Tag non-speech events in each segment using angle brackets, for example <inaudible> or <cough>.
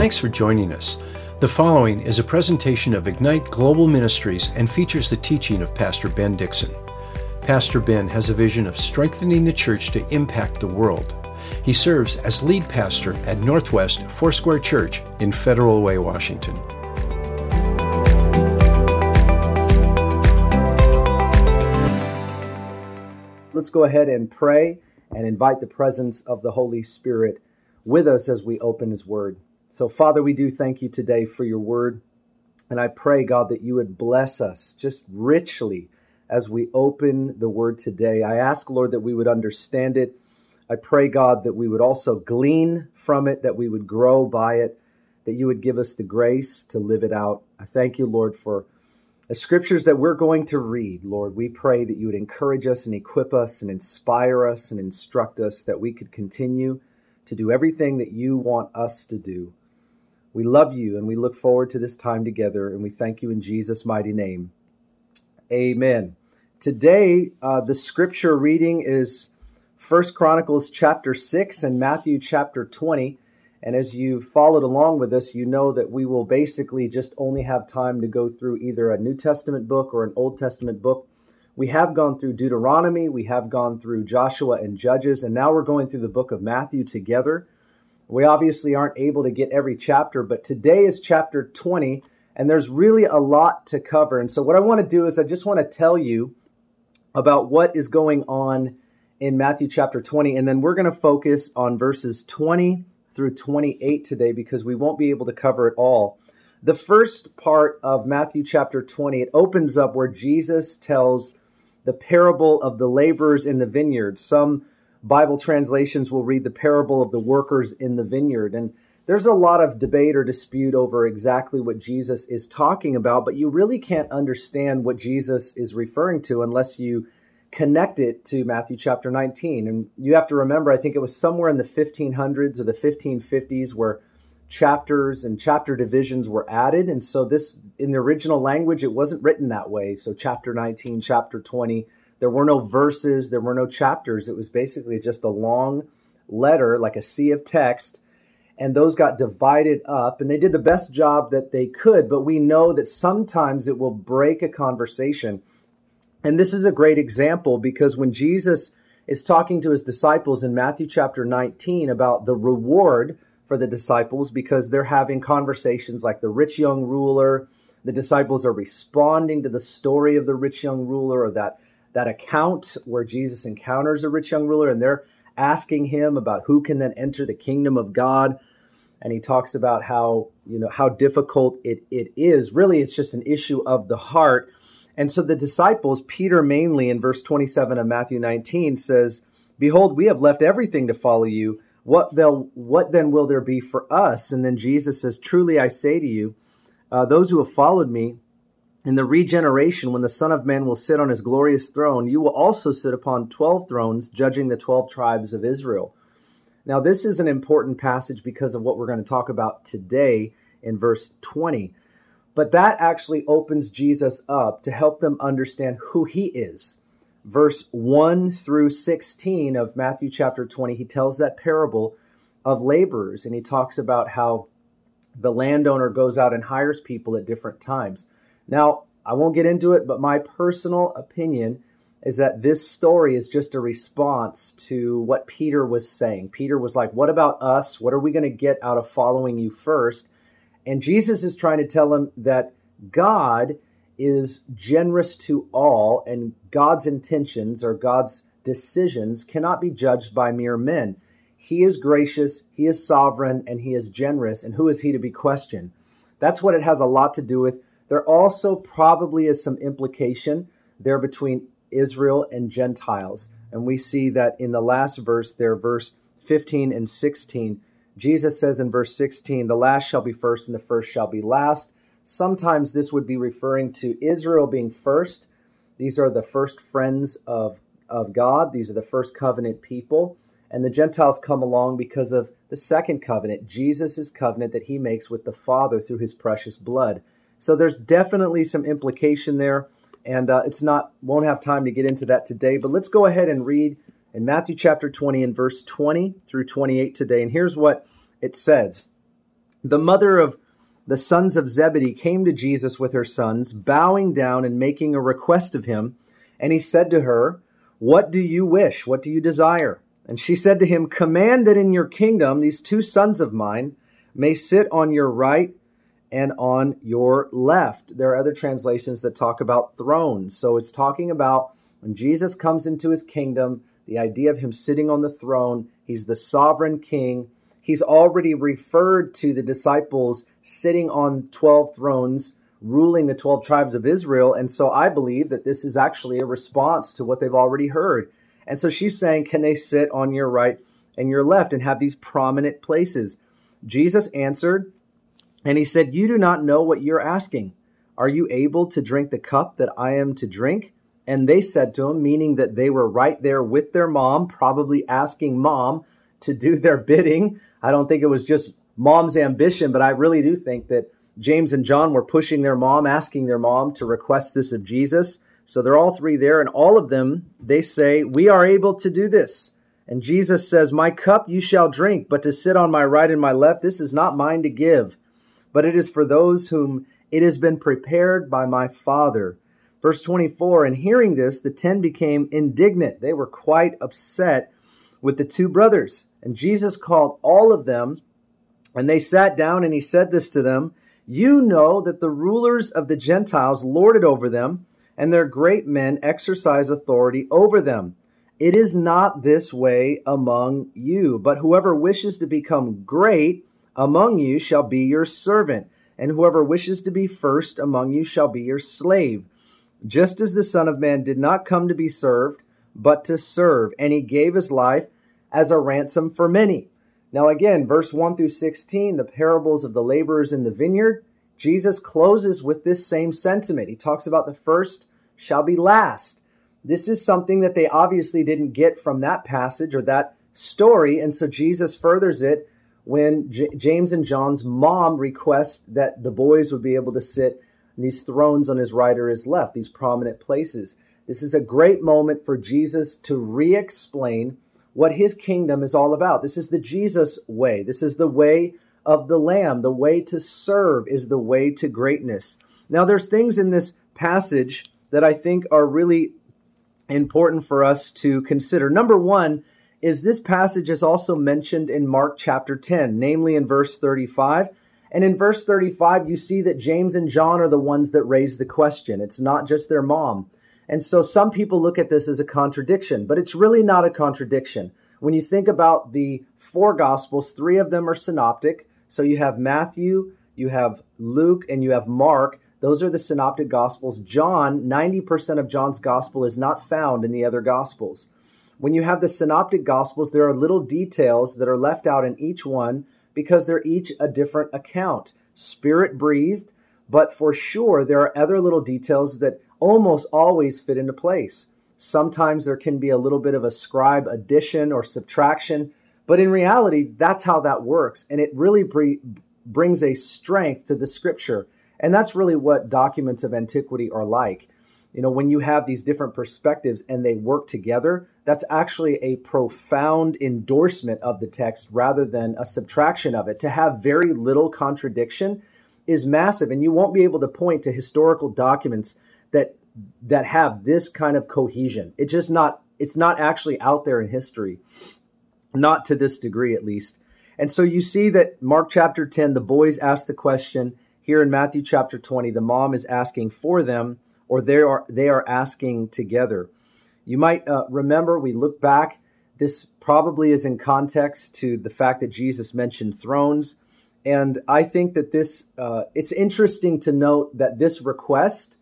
Thanks for joining us. The following is a presentation of Ignite Global Ministries and features the teaching of Pastor Ben Dixon. Pastor Ben has a vision of strengthening the church to impact the world. He serves as lead pastor at Northwest Foursquare Church in Federal Way, Washington. Let's go ahead and pray and invite the presence of the Holy Spirit with us as we open His Word. So, Father, we do thank you today for your Word. And I pray, God, that you would bless us just richly as we open the Word today. I ask, Lord, that we would understand it. I pray, God, that we would also glean from it, that we would grow by it, that you would give us the grace to live it out. I thank you, Lord, for the scriptures that we're going to read, Lord, we pray that you would encourage us and equip us and inspire us and instruct us that we could continue to do everything that you want us to do. We love you and we look forward to this time together, and we thank you in Jesus' mighty name. Amen. Today, uh, the scripture reading is First Chronicles chapter 6 and Matthew chapter 20. And as you've followed along with us, you know that we will basically just only have time to go through either a New Testament book or an Old Testament book. We have gone through Deuteronomy, we have gone through Joshua and Judges, and now we're going through the book of Matthew together. We obviously aren't able to get every chapter, but today is chapter 20, and there's really a lot to cover. And so, what I want to do is I just want to tell you about what is going on in Matthew chapter 20, and then we're going to focus on verses 20 through 28 today because we won't be able to cover it all. The first part of Matthew chapter 20, it opens up where Jesus tells the parable of the laborers in the vineyard. Some Bible translations will read the parable of the workers in the vineyard. And there's a lot of debate or dispute over exactly what Jesus is talking about, but you really can't understand what Jesus is referring to unless you connect it to Matthew chapter 19. And you have to remember, I think it was somewhere in the 1500s or the 1550s where chapters and chapter divisions were added. And so, this, in the original language, it wasn't written that way. So, chapter 19, chapter 20, there were no verses, there were no chapters. It was basically just a long letter, like a sea of text. And those got divided up, and they did the best job that they could. But we know that sometimes it will break a conversation and this is a great example because when Jesus is talking to his disciples in Matthew chapter 19 about the reward for the disciples because they're having conversations like the rich young ruler, the disciples are responding to the story of the rich young ruler or that that account where Jesus encounters a rich young ruler and they're asking him about who can then enter the kingdom of God and he talks about how you know how difficult it, it is really it's just an issue of the heart and so the disciples, Peter mainly in verse 27 of Matthew 19 says, Behold, we have left everything to follow you. What, what then will there be for us? And then Jesus says, Truly I say to you, uh, those who have followed me, in the regeneration, when the Son of Man will sit on his glorious throne, you will also sit upon 12 thrones, judging the 12 tribes of Israel. Now, this is an important passage because of what we're going to talk about today in verse 20. But that actually opens Jesus up to help them understand who he is. Verse 1 through 16 of Matthew chapter 20, he tells that parable of laborers and he talks about how the landowner goes out and hires people at different times. Now, I won't get into it, but my personal opinion is that this story is just a response to what Peter was saying. Peter was like, What about us? What are we going to get out of following you first? And Jesus is trying to tell him that God is generous to all, and God's intentions or God's decisions cannot be judged by mere men. He is gracious, He is sovereign, and He is generous. And who is He to be questioned? That's what it has a lot to do with. There also probably is some implication there between Israel and Gentiles. And we see that in the last verse there, verse 15 and 16 Jesus says in verse 16, the last shall be first and the first shall be last. Sometimes this would be referring to Israel being first. These are the first friends of, of God, these are the first covenant people. And the Gentiles come along because of the second covenant, Jesus' covenant that he makes with the Father through his precious blood. So there's definitely some implication there. And uh, it's not, won't have time to get into that today, but let's go ahead and read in Matthew chapter 20 and verse 20 through 28 today. And here's what it says The mother of the sons of Zebedee came to Jesus with her sons, bowing down and making a request of him. And he said to her, What do you wish? What do you desire? And she said to him, Command that in your kingdom these two sons of mine may sit on your right and on your left. There are other translations that talk about thrones. So it's talking about when Jesus comes into his kingdom, the idea of him sitting on the throne, he's the sovereign king. He's already referred to the disciples sitting on 12 thrones, ruling the 12 tribes of Israel. And so I believe that this is actually a response to what they've already heard. And so she's saying, Can they sit on your right and your left and have these prominent places? Jesus answered, and he said, You do not know what you're asking. Are you able to drink the cup that I am to drink? And they said to him, meaning that they were right there with their mom, probably asking mom to do their bidding. I don't think it was just mom's ambition, but I really do think that James and John were pushing their mom, asking their mom to request this of Jesus. So they're all three there, and all of them, they say, We are able to do this. And Jesus says, My cup you shall drink, but to sit on my right and my left, this is not mine to give but it is for those whom it has been prepared by my Father. Verse 24, and hearing this, the ten became indignant. They were quite upset with the two brothers. And Jesus called all of them, and they sat down, and he said this to them You know that the rulers of the Gentiles lord it over them, and their great men exercise authority over them. It is not this way among you, but whoever wishes to become great among you shall be your servant, and whoever wishes to be first among you shall be your slave. Just as the Son of Man did not come to be served, but to serve, and he gave his life as a ransom for many. Now, again, verse 1 through 16, the parables of the laborers in the vineyard, Jesus closes with this same sentiment. He talks about the first shall be last. This is something that they obviously didn't get from that passage or that story, and so Jesus furthers it when J- James and John's mom request that the boys would be able to sit in these thrones on his right or his left, these prominent places. This is a great moment for Jesus to re explain what his kingdom is all about. This is the Jesus way. This is the way of the Lamb. The way to serve is the way to greatness. Now, there's things in this passage that I think are really important for us to consider. Number one, is this passage is also mentioned in Mark chapter 10, namely in verse 35. And in verse 35, you see that James and John are the ones that raise the question. It's not just their mom. And so some people look at this as a contradiction, but it's really not a contradiction. When you think about the four gospels, three of them are synoptic. So you have Matthew, you have Luke, and you have Mark. Those are the synoptic gospels. John, 90% of John's gospel is not found in the other gospels. When you have the synoptic gospels, there are little details that are left out in each one because they're each a different account. Spirit breathed, but for sure there are other little details that almost always fit into place. Sometimes there can be a little bit of a scribe addition or subtraction, but in reality, that's how that works. And it really brings a strength to the scripture. And that's really what documents of antiquity are like you know, when you have these different perspectives and they work together, that's actually a profound endorsement of the text rather than a subtraction of it. To have very little contradiction is massive, and you won't be able to point to historical documents that that have this kind of cohesion. It's just not it's not actually out there in history, not to this degree at least. And so you see that Mark chapter 10, the boys ask the question. Here in Matthew chapter 20, the mom is asking for them or they are they are asking together. You might uh, remember we look back. This probably is in context to the fact that Jesus mentioned thrones, and I think that this uh, it's interesting to note that this request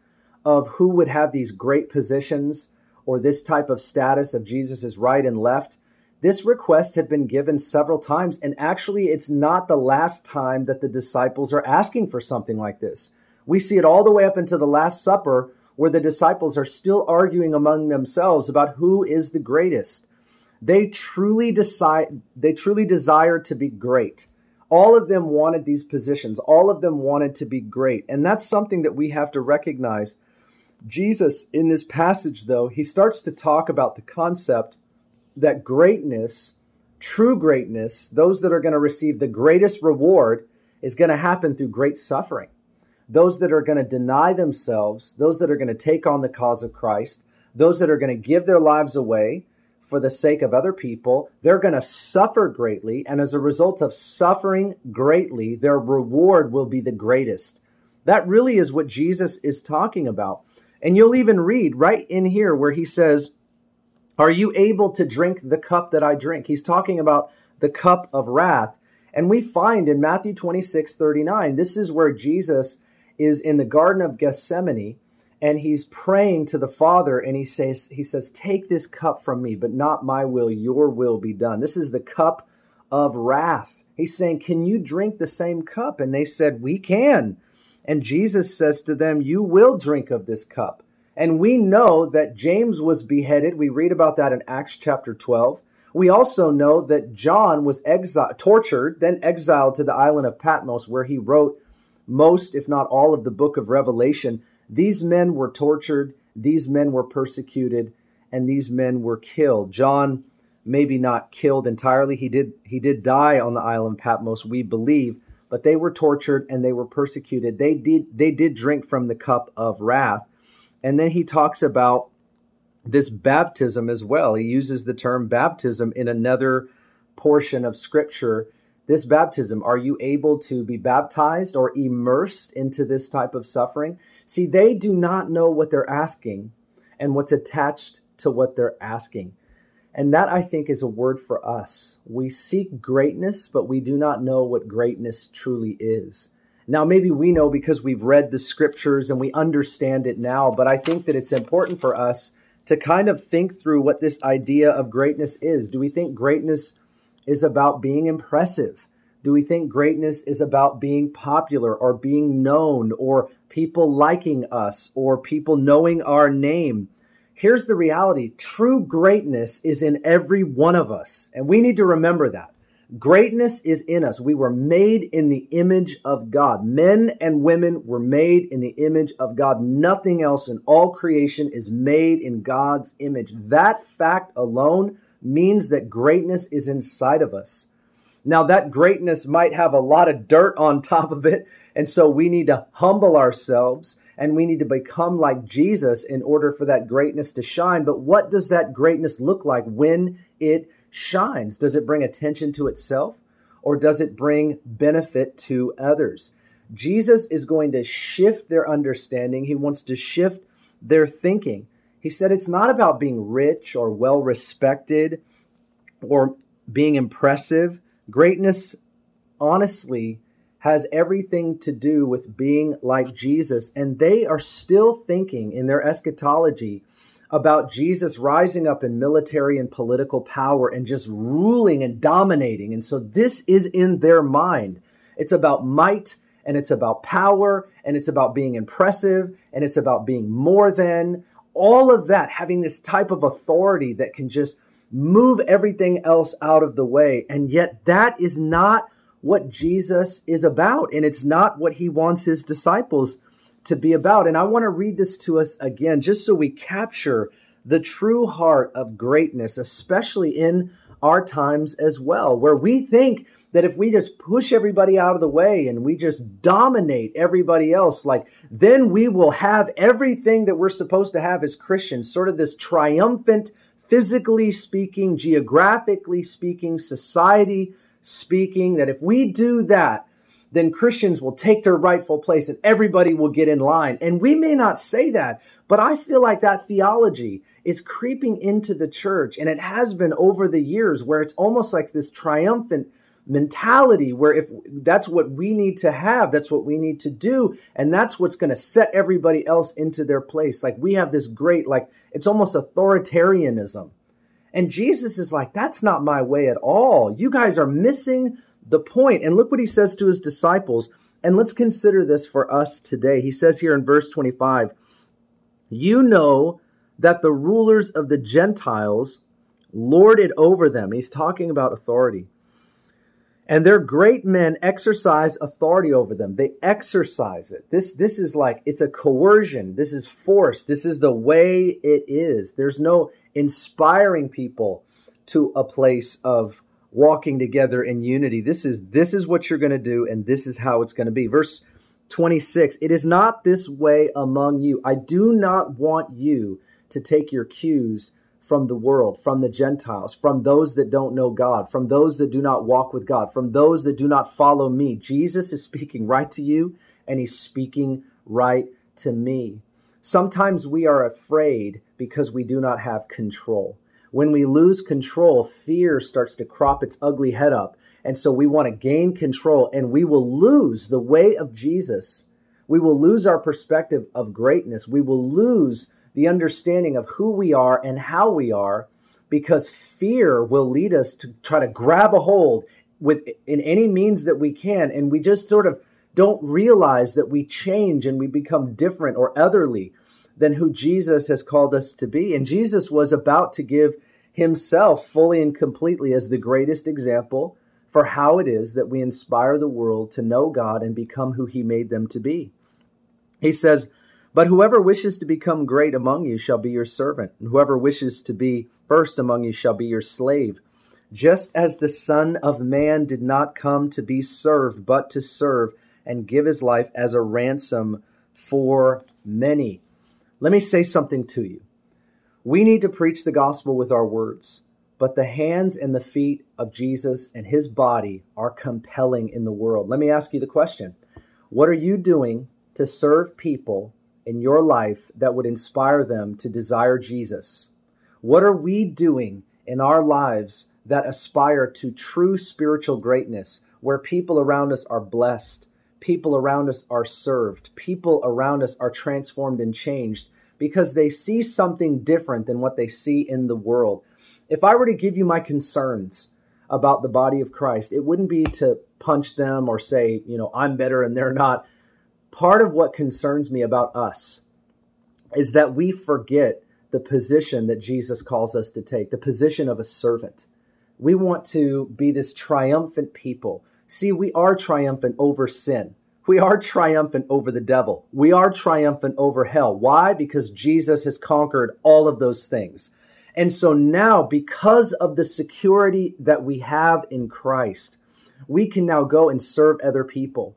of who would have these great positions or this type of status of Jesus's right and left. This request had been given several times, and actually, it's not the last time that the disciples are asking for something like this. We see it all the way up into the Last Supper, where the disciples are still arguing among themselves about who is the greatest. They truly decide they truly desire to be great. All of them wanted these positions. All of them wanted to be great. And that's something that we have to recognize. Jesus in this passage though, he starts to talk about the concept that greatness, true greatness, those that are going to receive the greatest reward is going to happen through great suffering. Those that are going to deny themselves, those that are going to take on the cause of Christ, those that are going to give their lives away for the sake of other people, they're going to suffer greatly. And as a result of suffering greatly, their reward will be the greatest. That really is what Jesus is talking about. And you'll even read right in here where he says, Are you able to drink the cup that I drink? He's talking about the cup of wrath. And we find in Matthew 26 39, this is where Jesus is in the Garden of Gethsemane and he's praying to the Father and he says, he says, Take this cup from me, but not my will, your will be done. This is the cup of wrath. He's saying, Can you drink the same cup? And they said, We can. And Jesus says to them, You will drink of this cup. And we know that James was beheaded. We read about that in Acts chapter 12. We also know that John was exiled, tortured, then exiled to the island of Patmos, where he wrote most, if not all, of the book of Revelation. These men were tortured, these men were persecuted, and these men were killed. John, maybe not killed entirely. He did he did die on the island Patmos, we believe, but they were tortured and they were persecuted. They did they did drink from the cup of wrath. And then he talks about this baptism as well. He uses the term baptism in another portion of scripture. This baptism, are you able to be baptized or immersed into this type of suffering? See, they do not know what they're asking and what's attached to what they're asking. And that I think is a word for us. We seek greatness, but we do not know what greatness truly is. Now, maybe we know because we've read the scriptures and we understand it now, but I think that it's important for us to kind of think through what this idea of greatness is. Do we think greatness is about being impressive? Do we think greatness is about being popular or being known or people liking us or people knowing our name? Here's the reality true greatness is in every one of us, and we need to remember that. Greatness is in us. We were made in the image of God. Men and women were made in the image of God. Nothing else in all creation is made in God's image. That fact alone means that greatness is inside of us. Now, that greatness might have a lot of dirt on <laughs> top of it. And so we need to humble ourselves and we need to become like Jesus in order for that greatness to shine. But what does that greatness look like when it shines? Does it bring attention to itself or does it bring benefit to others? Jesus is going to shift their understanding. He wants to shift their thinking. He said it's not about being rich or well respected or being impressive. Greatness, honestly, has everything to do with being like Jesus. And they are still thinking in their eschatology about Jesus rising up in military and political power and just ruling and dominating. And so this is in their mind. It's about might and it's about power and it's about being impressive and it's about being more than all of that, having this type of authority that can just move everything else out of the way. And yet that is not what Jesus is about. And it's not what he wants his disciples to be about. And I want to read this to us again, just so we capture the true heart of greatness, especially in our times as well, where we think that if we just push everybody out of the way and we just dominate everybody else, like then we will have everything that we're supposed to have as Christians, sort of this triumphant, physically speaking, geographically speaking, society speaking, that if we do that, then Christians will take their rightful place and everybody will get in line. And we may not say that, but I feel like that theology is creeping into the church. And it has been over the years where it's almost like this triumphant mentality where if that's what we need to have, that's what we need to do. And that's what's going to set everybody else into their place. Like we have this great, like it's almost authoritarianism. And Jesus is like, that's not my way at all. You guys are missing the point. And look what he says to his disciples. And let's consider this for us today. He says here in verse 25, You know that the rulers of the Gentiles lord it over them. He's talking about authority. And their great men exercise authority over them. They exercise it. This, this is like, it's a coercion. This is force. This is the way it is. There's no inspiring people to a place of walking together in unity. This is this is what you're going to do and this is how it's going to be. Verse 26. It is not this way among you. I do not want you to take your cues from the world, from the Gentiles, from those that don't know God, from those that do not walk with God, from those that do not follow me. Jesus is speaking right to you and he's speaking right to me. Sometimes we are afraid because we do not have control. When we lose control, fear starts to crop its ugly head up. And so we want to gain control and we will lose the way of Jesus. We will lose our perspective of greatness. We will lose the understanding of who we are and how we are because fear will lead us to try to grab a hold with in any means that we can and we just sort of don't realize that we change and we become different or otherly than who Jesus has called us to be and Jesus was about to give himself fully and completely as the greatest example for how it is that we inspire the world to know God and become who he made them to be. He says, but whoever wishes to become great among you shall be your servant, and whoever wishes to be first among you shall be your slave. Just as the Son of Man did not come to be served, but to serve and give his life as a ransom for many. Let me say something to you. We need to preach the gospel with our words, but the hands and the feet of Jesus and his body are compelling in the world. Let me ask you the question What are you doing to serve people in your life that would inspire them to desire Jesus? What are we doing in our lives that aspire to true spiritual greatness, where people around us are blessed, people around us are served, people around us are transformed and changed because they see something different than what they see in the world? If I were to give you my concerns about the body of Christ, it wouldn't be to punch them or say, you know, I'm better and they're not part of what concerns me about us is that we forget the position that Jesus calls us to take, the position of a servant. We want to be this triumphant people. See, we are triumphant over sin. We are triumphant over the devil. We are triumphant over hell. Why? Because Jesus has conquered all of those things. And so now, because of the security that we have in Christ, we can now go and serve other people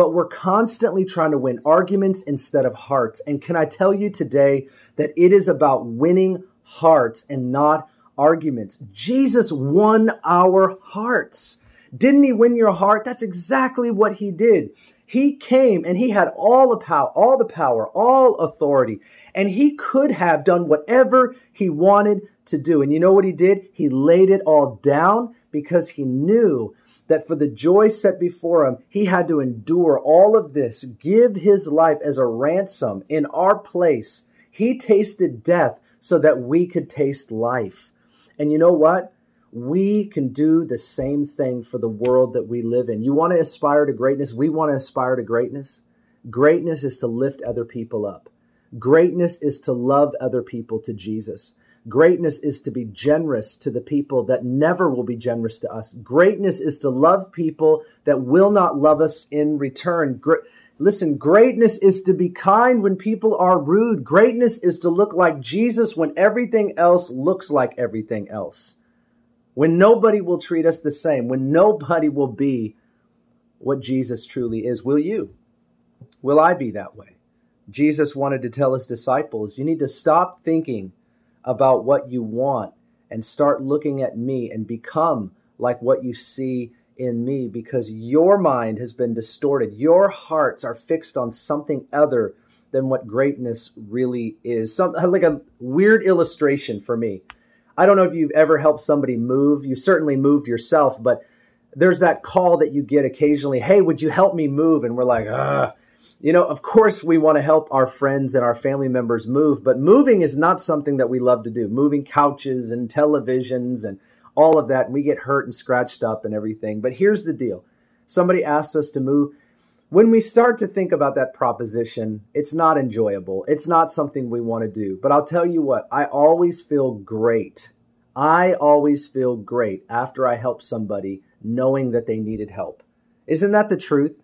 but we're constantly trying to win arguments instead of hearts. And can I tell you today that it is about winning hearts and not arguments? Jesus won our hearts. Didn't he win your heart? That's exactly what he did. He came and he had all the power, all the power, all authority, and he could have done whatever he wanted to do. And you know what he did? He laid it all down because he knew that for the joy set before him, he had to endure all of this, give his life as a ransom in our place. He tasted death so that we could taste life. And you know what? We can do the same thing for the world that we live in. You want to aspire to greatness? We want to aspire to greatness. Greatness is to lift other people up. Greatness is to love other people to Jesus. Greatness is to be generous to the people that never will be generous to us. Greatness is to love people that will not love us in return. Listen, greatness is to be kind when people are rude. Greatness is to look like Jesus when everything else looks like everything else. When nobody will treat us the same, when nobody will be what Jesus truly is. Will you? Will I be that way? Jesus wanted to tell his disciples, you need to stop thinking about what you want and start looking at me and become like what you see in me because your mind has been distorted. Your hearts are fixed on something other than what greatness really is. Some like a weird illustration for me. I don't know if you've ever helped somebody move. You certainly moved yourself, but there's that call that you get occasionally, "Hey, would you help me move?" and we're like, "Ah, you know, of course, we want to help our friends and our family members move, but moving is not something that we love to do. Moving couches and televisions and all of that, and we get hurt and scratched up and everything. But here's the deal somebody asks us to move. When we start to think about that proposition, it's not enjoyable. It's not something we want to do. But I'll tell you what, I always feel great. I always feel great after I help somebody knowing that they needed help. Isn't that the truth?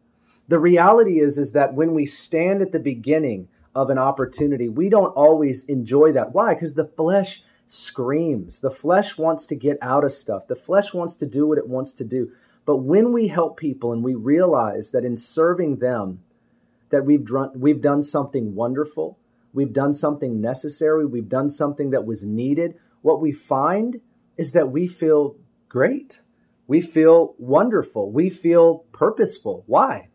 The reality is is that when we stand at the beginning of an opportunity, we don't always enjoy that. Why? Because the flesh screams. The flesh wants to get out of stuff. The flesh wants to do what it wants to do. But when we help people and we realize that in serving them, that we've done, we've done something wonderful, we've done something necessary, we've done something that was needed, what we find is that we feel great. We feel wonderful. We feel purposeful. Why?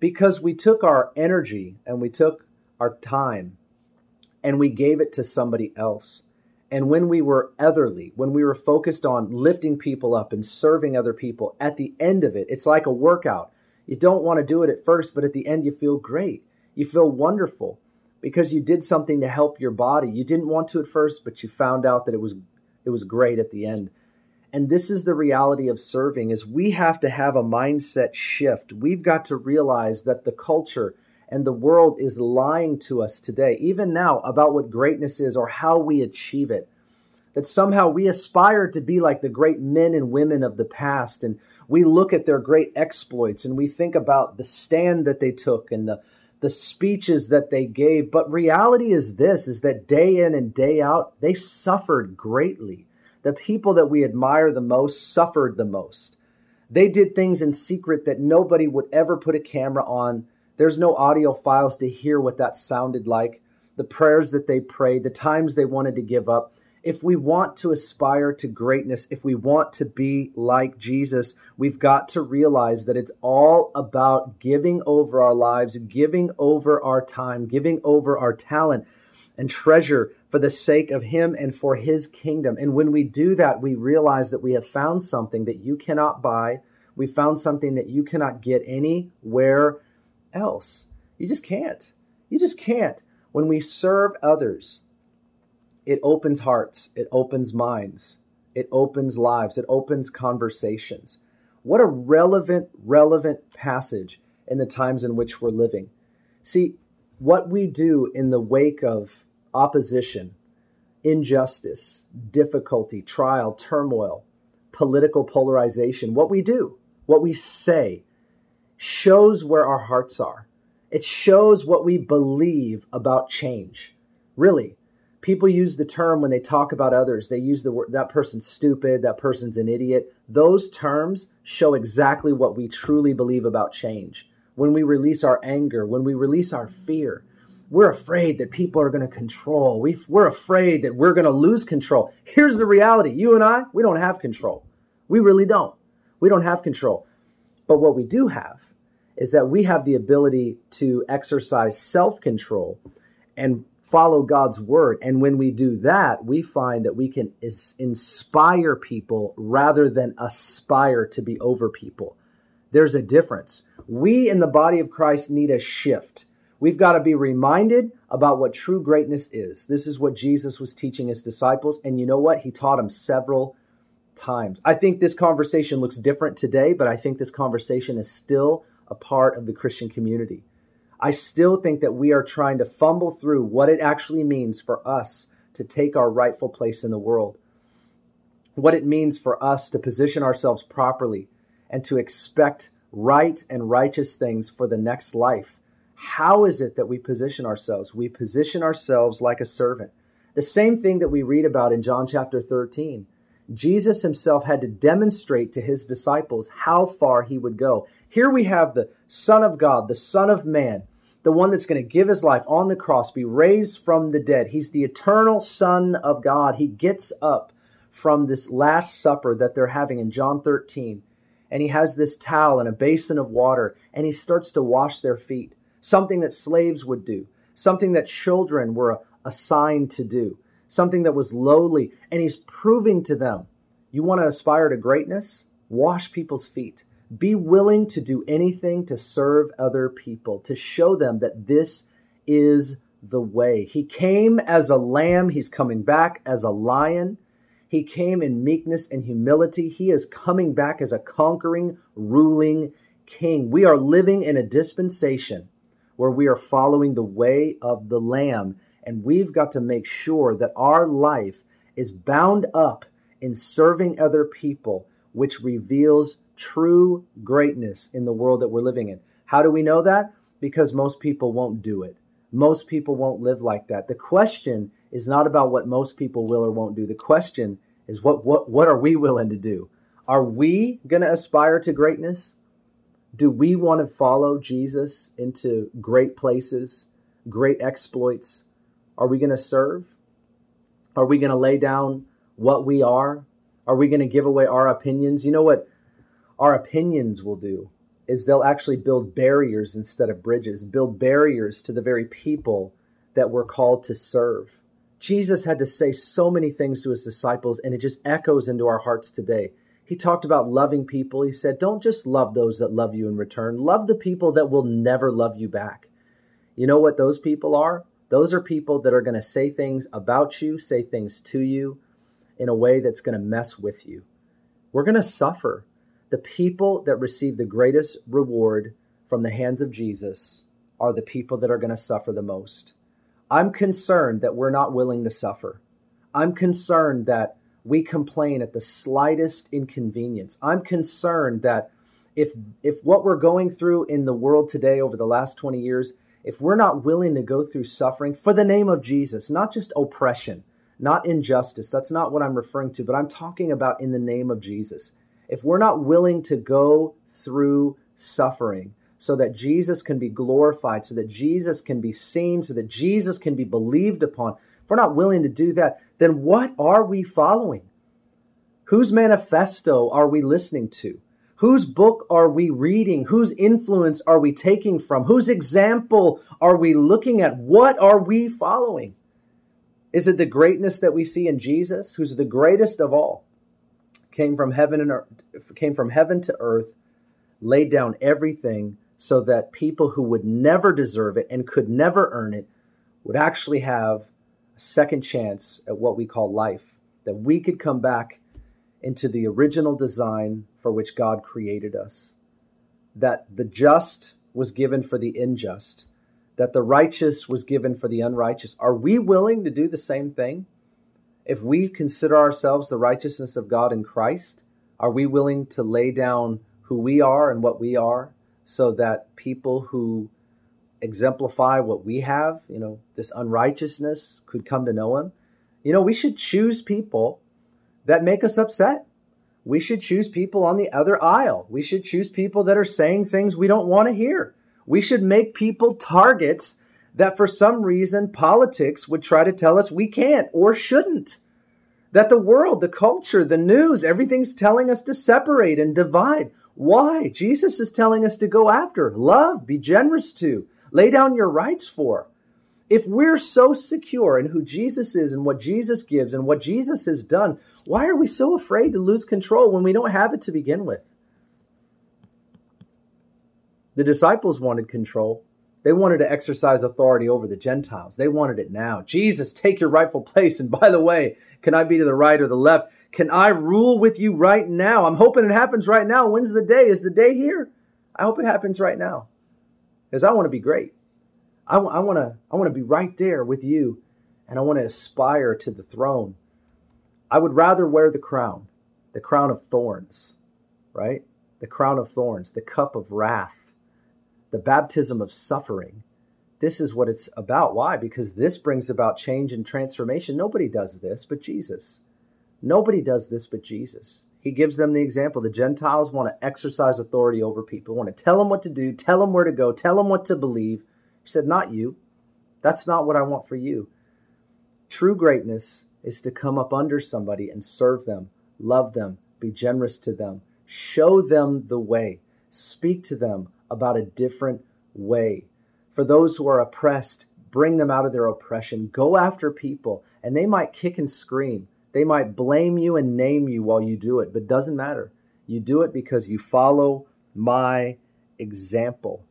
Because we took our energy and we took our time and we gave it to somebody else. And when we were otherly, when we were focused on lifting people up and serving other people, at the end of it, it's like a workout. You don't want to do it at first, but at the end, you feel great. You feel wonderful because you did something to help your body. You didn't want to at first, but you found out that it was it was great at the end. And this is the reality of serving is we have to have a mindset shift. We've got to realize that the culture and the world is lying to us today, even now, about what greatness is or how we achieve it. That somehow we aspire to be like the great men and women of the past, and we look at their great exploits and we think about the stand that they took and the, the speeches that they gave. But reality is this is that day in and day out, they suffered greatly the people that we admire the most suffered the most. They did things in secret that nobody would ever put a camera on. There's no audio files to hear what that sounded like, the prayers that they prayed, the times they wanted to give up. If we want to aspire to greatness, if we want to be like Jesus, we've got to realize that it's all about giving over our lives, giving over our time, giving over our talent and treasure for the sake of Him and for His kingdom. And when we do that, we realize that we have found something that you cannot buy. We found something that you cannot get anywhere else. You just can't. You just can't. When we serve others, it opens hearts, it opens minds, it opens lives, it opens conversations. What a relevant, relevant passage in the times in which we're living. See, what we do in the wake of opposition, injustice, difficulty, trial, turmoil, political polarization, what we do, what we say, shows where our hearts are. It shows what we believe about change. Really, people use the term when they talk about others. They use the word that person's stupid, that person's an idiot. Those terms show exactly what we truly believe about change when we release our anger, when we release our fear, we're afraid that people are going to control. we are afraid that we're going to lose control. Here's the reality you and I, we don't have control. We really don't. We don't have control. But what we do have is that we have the ability to exercise self control and follow God's word. And when we do that, we find that we can inspire people rather than aspire to be over people. There's a difference. We in the body of Christ need a shift. We've got to be reminded about what true greatness is. This is what Jesus was teaching his disciples. And you know what? He taught them several times. I think this conversation looks different today, but I think this conversation is still a part of the Christian community. I still think that we are trying to fumble through what it actually means for us to take our rightful place in the world, what it means for us to position ourselves properly and to expect right and righteous things for the next life. How is it that we position ourselves? We position ourselves like a servant. The same thing that we read about in John chapter 13. Jesus himself had to demonstrate to his disciples how far he would go. Here we have the Son of God, the Son of Man, the one that's going to give his life on the cross, be raised from the dead. He's the eternal Son of God. He gets up from this Last Supper that they're having in John 13 and he has this towel and a basin of water, and he starts to wash their feet, something that slaves would do, something that children were assigned to do, something that was lowly. And he's proving to them you want to aspire to greatness? Wash people's feet. Be willing to do anything to serve other people, to show them that this is the way. He came as a lamb, he's coming back as a lion. He came in meekness and humility. He is coming back as a conquering, ruling king. We are living in a dispensation where we are following the way of the Lamb, and we've got to make sure that our life is bound up in serving other people, which reveals true greatness in the world that we're living in. How do we know that? Because most people won't do it. Most people won't live like that. The question is not about what most people will or won't do. The question is what what what are we willing to do? Are we going to aspire to greatness? Do we want to follow Jesus into great places, great exploits? Are we going to serve? Are we going to lay down what we are? Are we going to give away our opinions? You know what our opinions will do is they'll actually build barriers instead of bridges, build barriers to the very people that we're called to serve. Jesus had to say so many things to his disciples, and it just echoes into our hearts today. He talked about loving people. He said, Don't just love those that love you in return, love the people that will never love you back. You know what those people are? Those are people that are going to say things about you, say things to you in a way that's going to mess with you. We're going to suffer. The people that receive the greatest reward from the hands of Jesus are the people that are going to suffer the most. I'm concerned that we're not willing to suffer. I'm concerned that we complain at the slightest inconvenience. I'm concerned that if if what we're going through in the world today over the last 20 years, if we're not willing to go through suffering for the name of Jesus, not just oppression, not injustice, that's not what I'm referring to, but I'm talking about in the name of Jesus. If we're not willing to go through suffering so that Jesus can be glorified, so that Jesus can be seen, so that Jesus can be believed upon, if we're not willing to do that, then what are we following? Whose manifesto are we listening to? Whose book are we reading? Whose influence are we taking from? Whose example are we looking at? What are we following? Is it the greatness that we see in Jesus, who's the greatest of all? Came from heaven and earth, came from heaven to earth, laid down everything so that people who would never deserve it and could never earn it would actually have a second chance at what we call life, that we could come back into the original design for which God created us, that the just was given for the unjust, that the righteous was given for the unrighteous. Are we willing to do the same thing? If we consider ourselves the righteousness of God in Christ, are we willing to lay down who we are and what we are so that people who exemplify what we have, you know, this unrighteousness could come to know him. You know, we should choose people that make us upset. We should choose people on the other aisle. We should choose people that are saying things we don't want to hear. We should make people targets that for some reason politics would try to tell us we can't or shouldn't. That the world, the culture, the news, everything's telling us to separate and divide. Why? Jesus is telling us to go after, love, be generous to, lay down your rights for. If we're so secure in who Jesus is and what Jesus gives and what Jesus has done, why are we so afraid to lose control when we don't have it to begin with? The disciples wanted control. They wanted to exercise authority over the Gentiles. They wanted it now. Jesus, take your rightful place. And by the way, can I be to the right or the left? Can I rule with you right now? I'm hoping it happens right now. When's the day? Is the day here? I hope it happens right now because I want to be great. I, I want to I want to be right there with you, and I want to aspire to the throne. I would rather wear the crown, the crown of thorns, right? The crown of thorns, the cup of wrath, the baptism of suffering. This is what it's about. Why? Because this brings about change and transformation. Nobody does this but Jesus. Nobody does this but Jesus. He gives them the example. The Gentiles want to exercise authority over people, want to tell them what to do, tell them where to go, tell them what to believe. He said, Not you. That's not what I want for you. True greatness is to come up under somebody and serve them, love them, be generous to them, show them the way, speak to them about a different way. For those who are oppressed, bring them out of their oppression. Go after people, and they might kick and scream. They might blame you and name you while you do it, but it doesn't matter. You do it because you follow my example.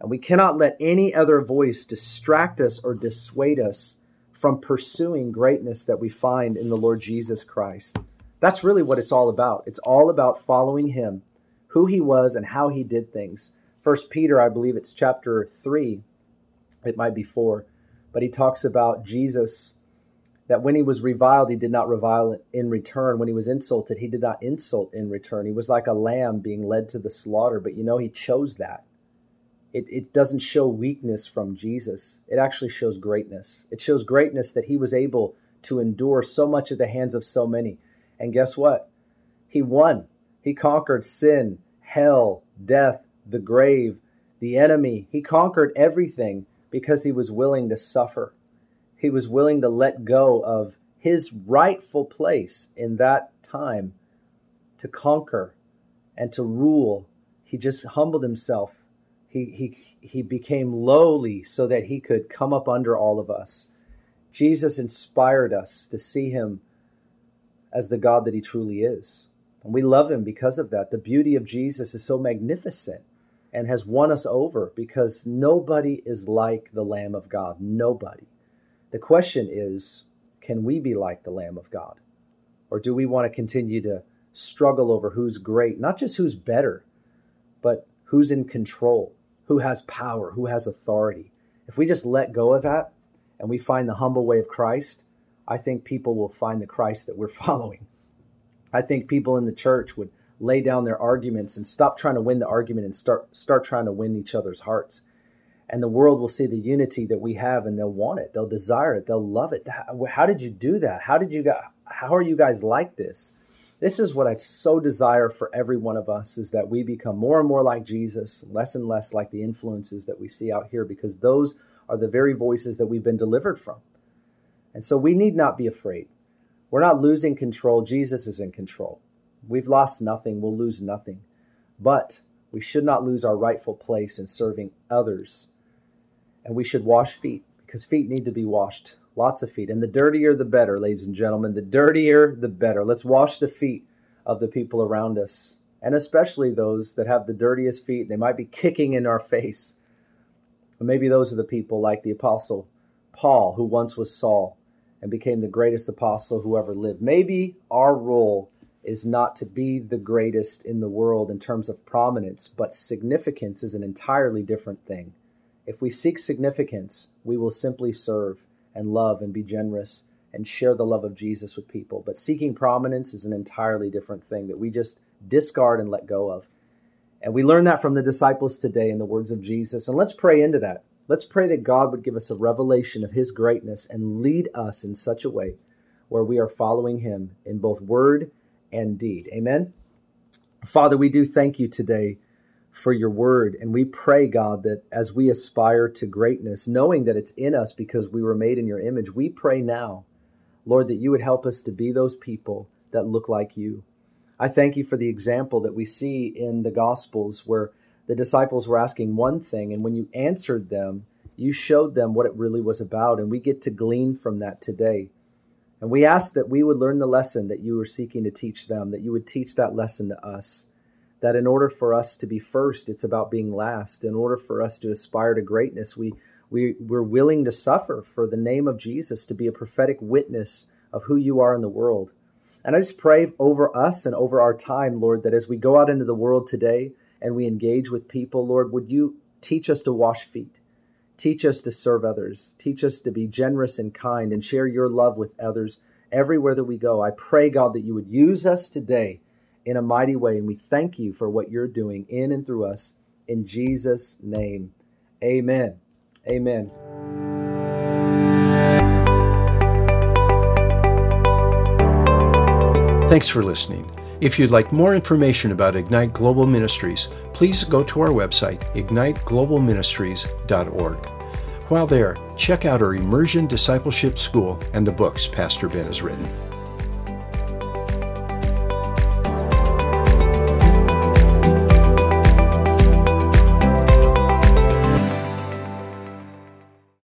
And we cannot let any other voice distract us or dissuade us from pursuing greatness that we find in the Lord Jesus Christ. That's really what it's all about. It's all about following him, who he was and how he did things. First Peter, I believe it's chapter 3, it might be 4, but he talks about Jesus that when he was reviled, he did not revile in return. When he was insulted, he did not insult in return. He was like a lamb being led to the slaughter, but you know, he chose that. it, it doesn't show weakness from Jesus. It actually shows greatness. It shows greatness that he was able to endure so much at the hands of so many. And guess what? He won. He conquered sin, hell, death, the grave, the enemy. He conquered everything because he was willing to suffer. He was willing to let go of his rightful place in that time to conquer and to rule. He just humbled himself. He, he, he became lowly so that he could come up under all of us. Jesus inspired us to see him as the God that he truly is. And we love him because of that. The beauty of Jesus is so magnificent and has won us over because nobody is like the Lamb of God. Nobody. The question is can we be like the Lamb of God? Or do we want to continue to struggle over who's great, not just who's better, but who's in control, who has power, who has authority? If we just let go of that and we find the humble way of Christ, I think people will find the Christ that we're <laughs> following. I think people in the church would lay down their arguments and stop trying to win the argument and start start trying to win each other's hearts. And the world will see the unity that we have and they'll want it. They'll desire it. They'll love it. How did you do that? How did you guys, how are you guys like this? This is what I so desire for every one of us is that we become more and more like Jesus, less and less like the influences that we see out here because those are the very voices that we've been delivered from. And so we need not be afraid. We're not losing control. Jesus is in control. We've lost nothing. We'll lose nothing. But we should not lose our rightful place in serving others. And we should wash feet because feet need to be washed. Lots of feet. And the dirtier, the better, ladies and gentlemen. The dirtier, the better. Let's wash the feet of the people around us. And especially those that have the dirtiest feet. They might be kicking in our face. Or maybe those are the people like the Apostle Paul, who once was Saul and became the greatest apostle who ever lived. Maybe our role is not to be the greatest in the world in terms of prominence, but significance is an entirely different thing. If we seek significance, we will simply serve and love and be generous and share the love of Jesus with people. But seeking prominence is an entirely different thing that we just discard and let go of. And we learn that from the disciples today in the words of Jesus. And let's pray into that. Let's pray that God would give us a revelation of His greatness and lead us in such a way where we are following Him in both word and deed. Amen. Father, we do thank you today for your word. And we pray, God, that as we aspire to greatness, knowing that it's in us because we were made in your image, we pray now, Lord, that you would help us to be those people that look like you. I thank you for the example that we see in the Gospels where the disciples were asking one thing, and when you answered them, you showed them what it really was about, and we get to glean from that today. And we ask that we would learn the lesson that you were seeking to teach them, that you would teach that lesson to us. That in order for us to be first, it's about being last. In order for us to aspire to greatness, we, we, we're willing to suffer for the name of Jesus, to be a prophetic witness of who you are in the world. And I just pray over us and over our time, Lord, that as we go out into the world today, and we engage with people, Lord, would you teach us to wash feet? Teach us to serve others. Teach us to be generous and kind and share your love with others everywhere that we go. I pray, God, that you would use us today in a mighty way. And we thank you for what you're doing in and through us. In Jesus' name, amen. Amen. Thanks for listening. If you'd like more information about Ignite Global Ministries, please go to our website, igniteglobalministries.org. While there, check out our Immersion Discipleship School and the books Pastor Ben has written.